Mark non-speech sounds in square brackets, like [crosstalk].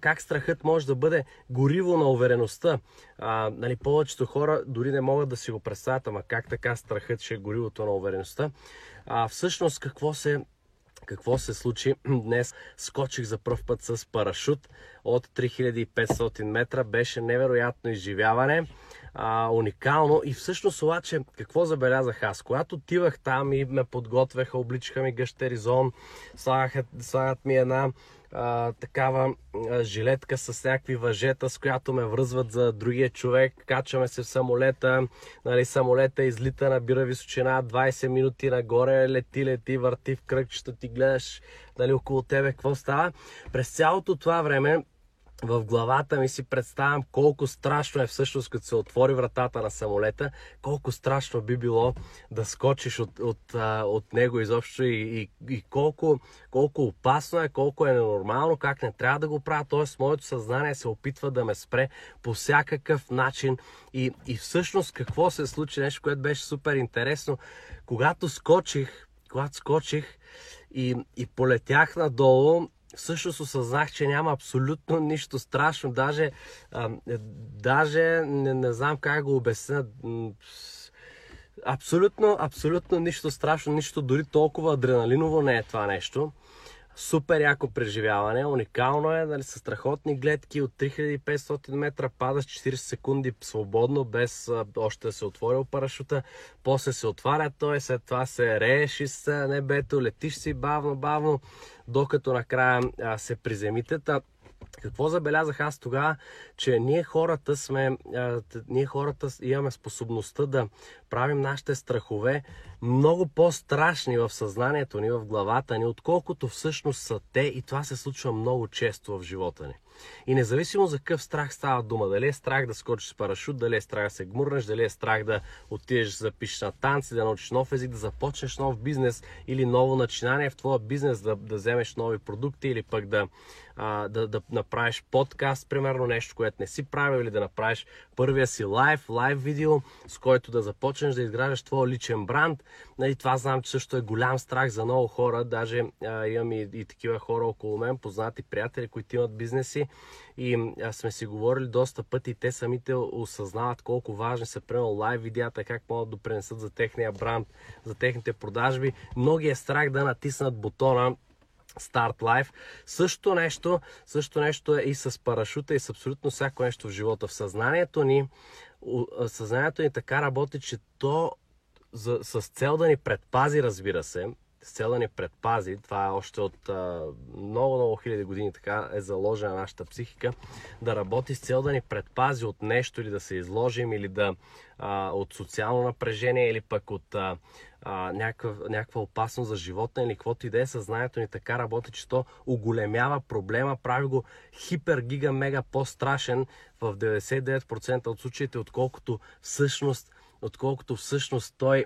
как страхът може да бъде гориво на увереността. А, нали, повечето хора дори не могат да си го представят, ама как така страхът ще е горивото на увереността. А, всъщност какво се какво се случи [clears throat] днес? Скочих за първ път с парашут от 3500 метра. Беше невероятно изживяване а, уникално. И всъщност обаче, какво забелязах аз? Когато отивах там и ме подготвяха, обличаха ми гъщеризон, слагат ми една а, такава а, жилетка с някакви въжета, с която ме връзват за другия човек. Качваме се в самолета. Нали, самолета излита, набира височина 20 минути нагоре, лети, лети, върти в кръгчета, ти гледаш нали, около тебе какво става. През цялото това време в главата ми си представям колко страшно е всъщност, като се отвори вратата на самолета, колко страшно би било да скочиш от, от, от него изобщо и, и, и колко, колко опасно е, колко е ненормално, как не трябва да го правя. Тоест, моето съзнание се опитва да ме спре по всякакъв начин. И, и всъщност какво се случи, нещо, което беше супер интересно. Когато скочих, когато скочих и, и полетях надолу, всъщност осъзнах, че няма абсолютно [laughs] нищо страшно. Даже, а, даже не, не знам как го обясня. Абсолютно, абсолютно нищо страшно, нищо дори толкова адреналиново не е това нещо супер яко преживяване, уникално е, нали, с страхотни гледки от 3500 метра, падаш 40 секунди свободно, без а, още да се отворил парашута, после се отваря той, след това се рееш из небето, летиш си бавно, бавно, докато накрая а, се приземите. Какво забелязах аз тогава, че ние хората сме, а, ние хората имаме способността да правим нашите страхове много по-страшни в съзнанието ни, в главата ни, отколкото всъщност са те и това се случва много често в живота ни. И независимо за какъв страх става дума, дали е страх да скочиш с парашут, дали е страх да се гмурнеш, дали е страх да отидеш да запишеш на танци, да научиш нов език, да започнеш нов бизнес или ново начинание в твоя бизнес, да, да вземеш нови продукти или пък да, а, да, да направиш подкаст, примерно нещо, което не си правил или да направиш първия си лайв, лайв видео, с който да започнеш да изграждаш твой личен бранд. Нали, това знам, че също е голям страх за много хора. Даже а, имам и, и такива хора около мен, познати приятели, които имат бизнеси и а, сме си говорили доста пъти те самите осъзнават колко важни са примерно лайв видеята, как могат да допренесат за техния бранд, за техните продажби. Многи е страх да натиснат бутона Start Life. Също нещо, също нещо е и с парашута и с абсолютно всяко нещо в живота. В съзнанието ни, съзнанието ни така работи, че то за, с цел да ни предпази, разбира се, с цел да ни предпази, това е още от много, много хиляди години така е заложена нашата психика, да работи с цел да ни предпази от нещо или да се изложим или да а, от социално напрежение или пък от а, а, някаква, някаква опасност за живота или каквото и да е, съзнанието ни така работи, че то оголемява проблема, прави го хипер, гига, мега по-страшен в 99% от случаите, отколкото всъщност отколкото всъщност той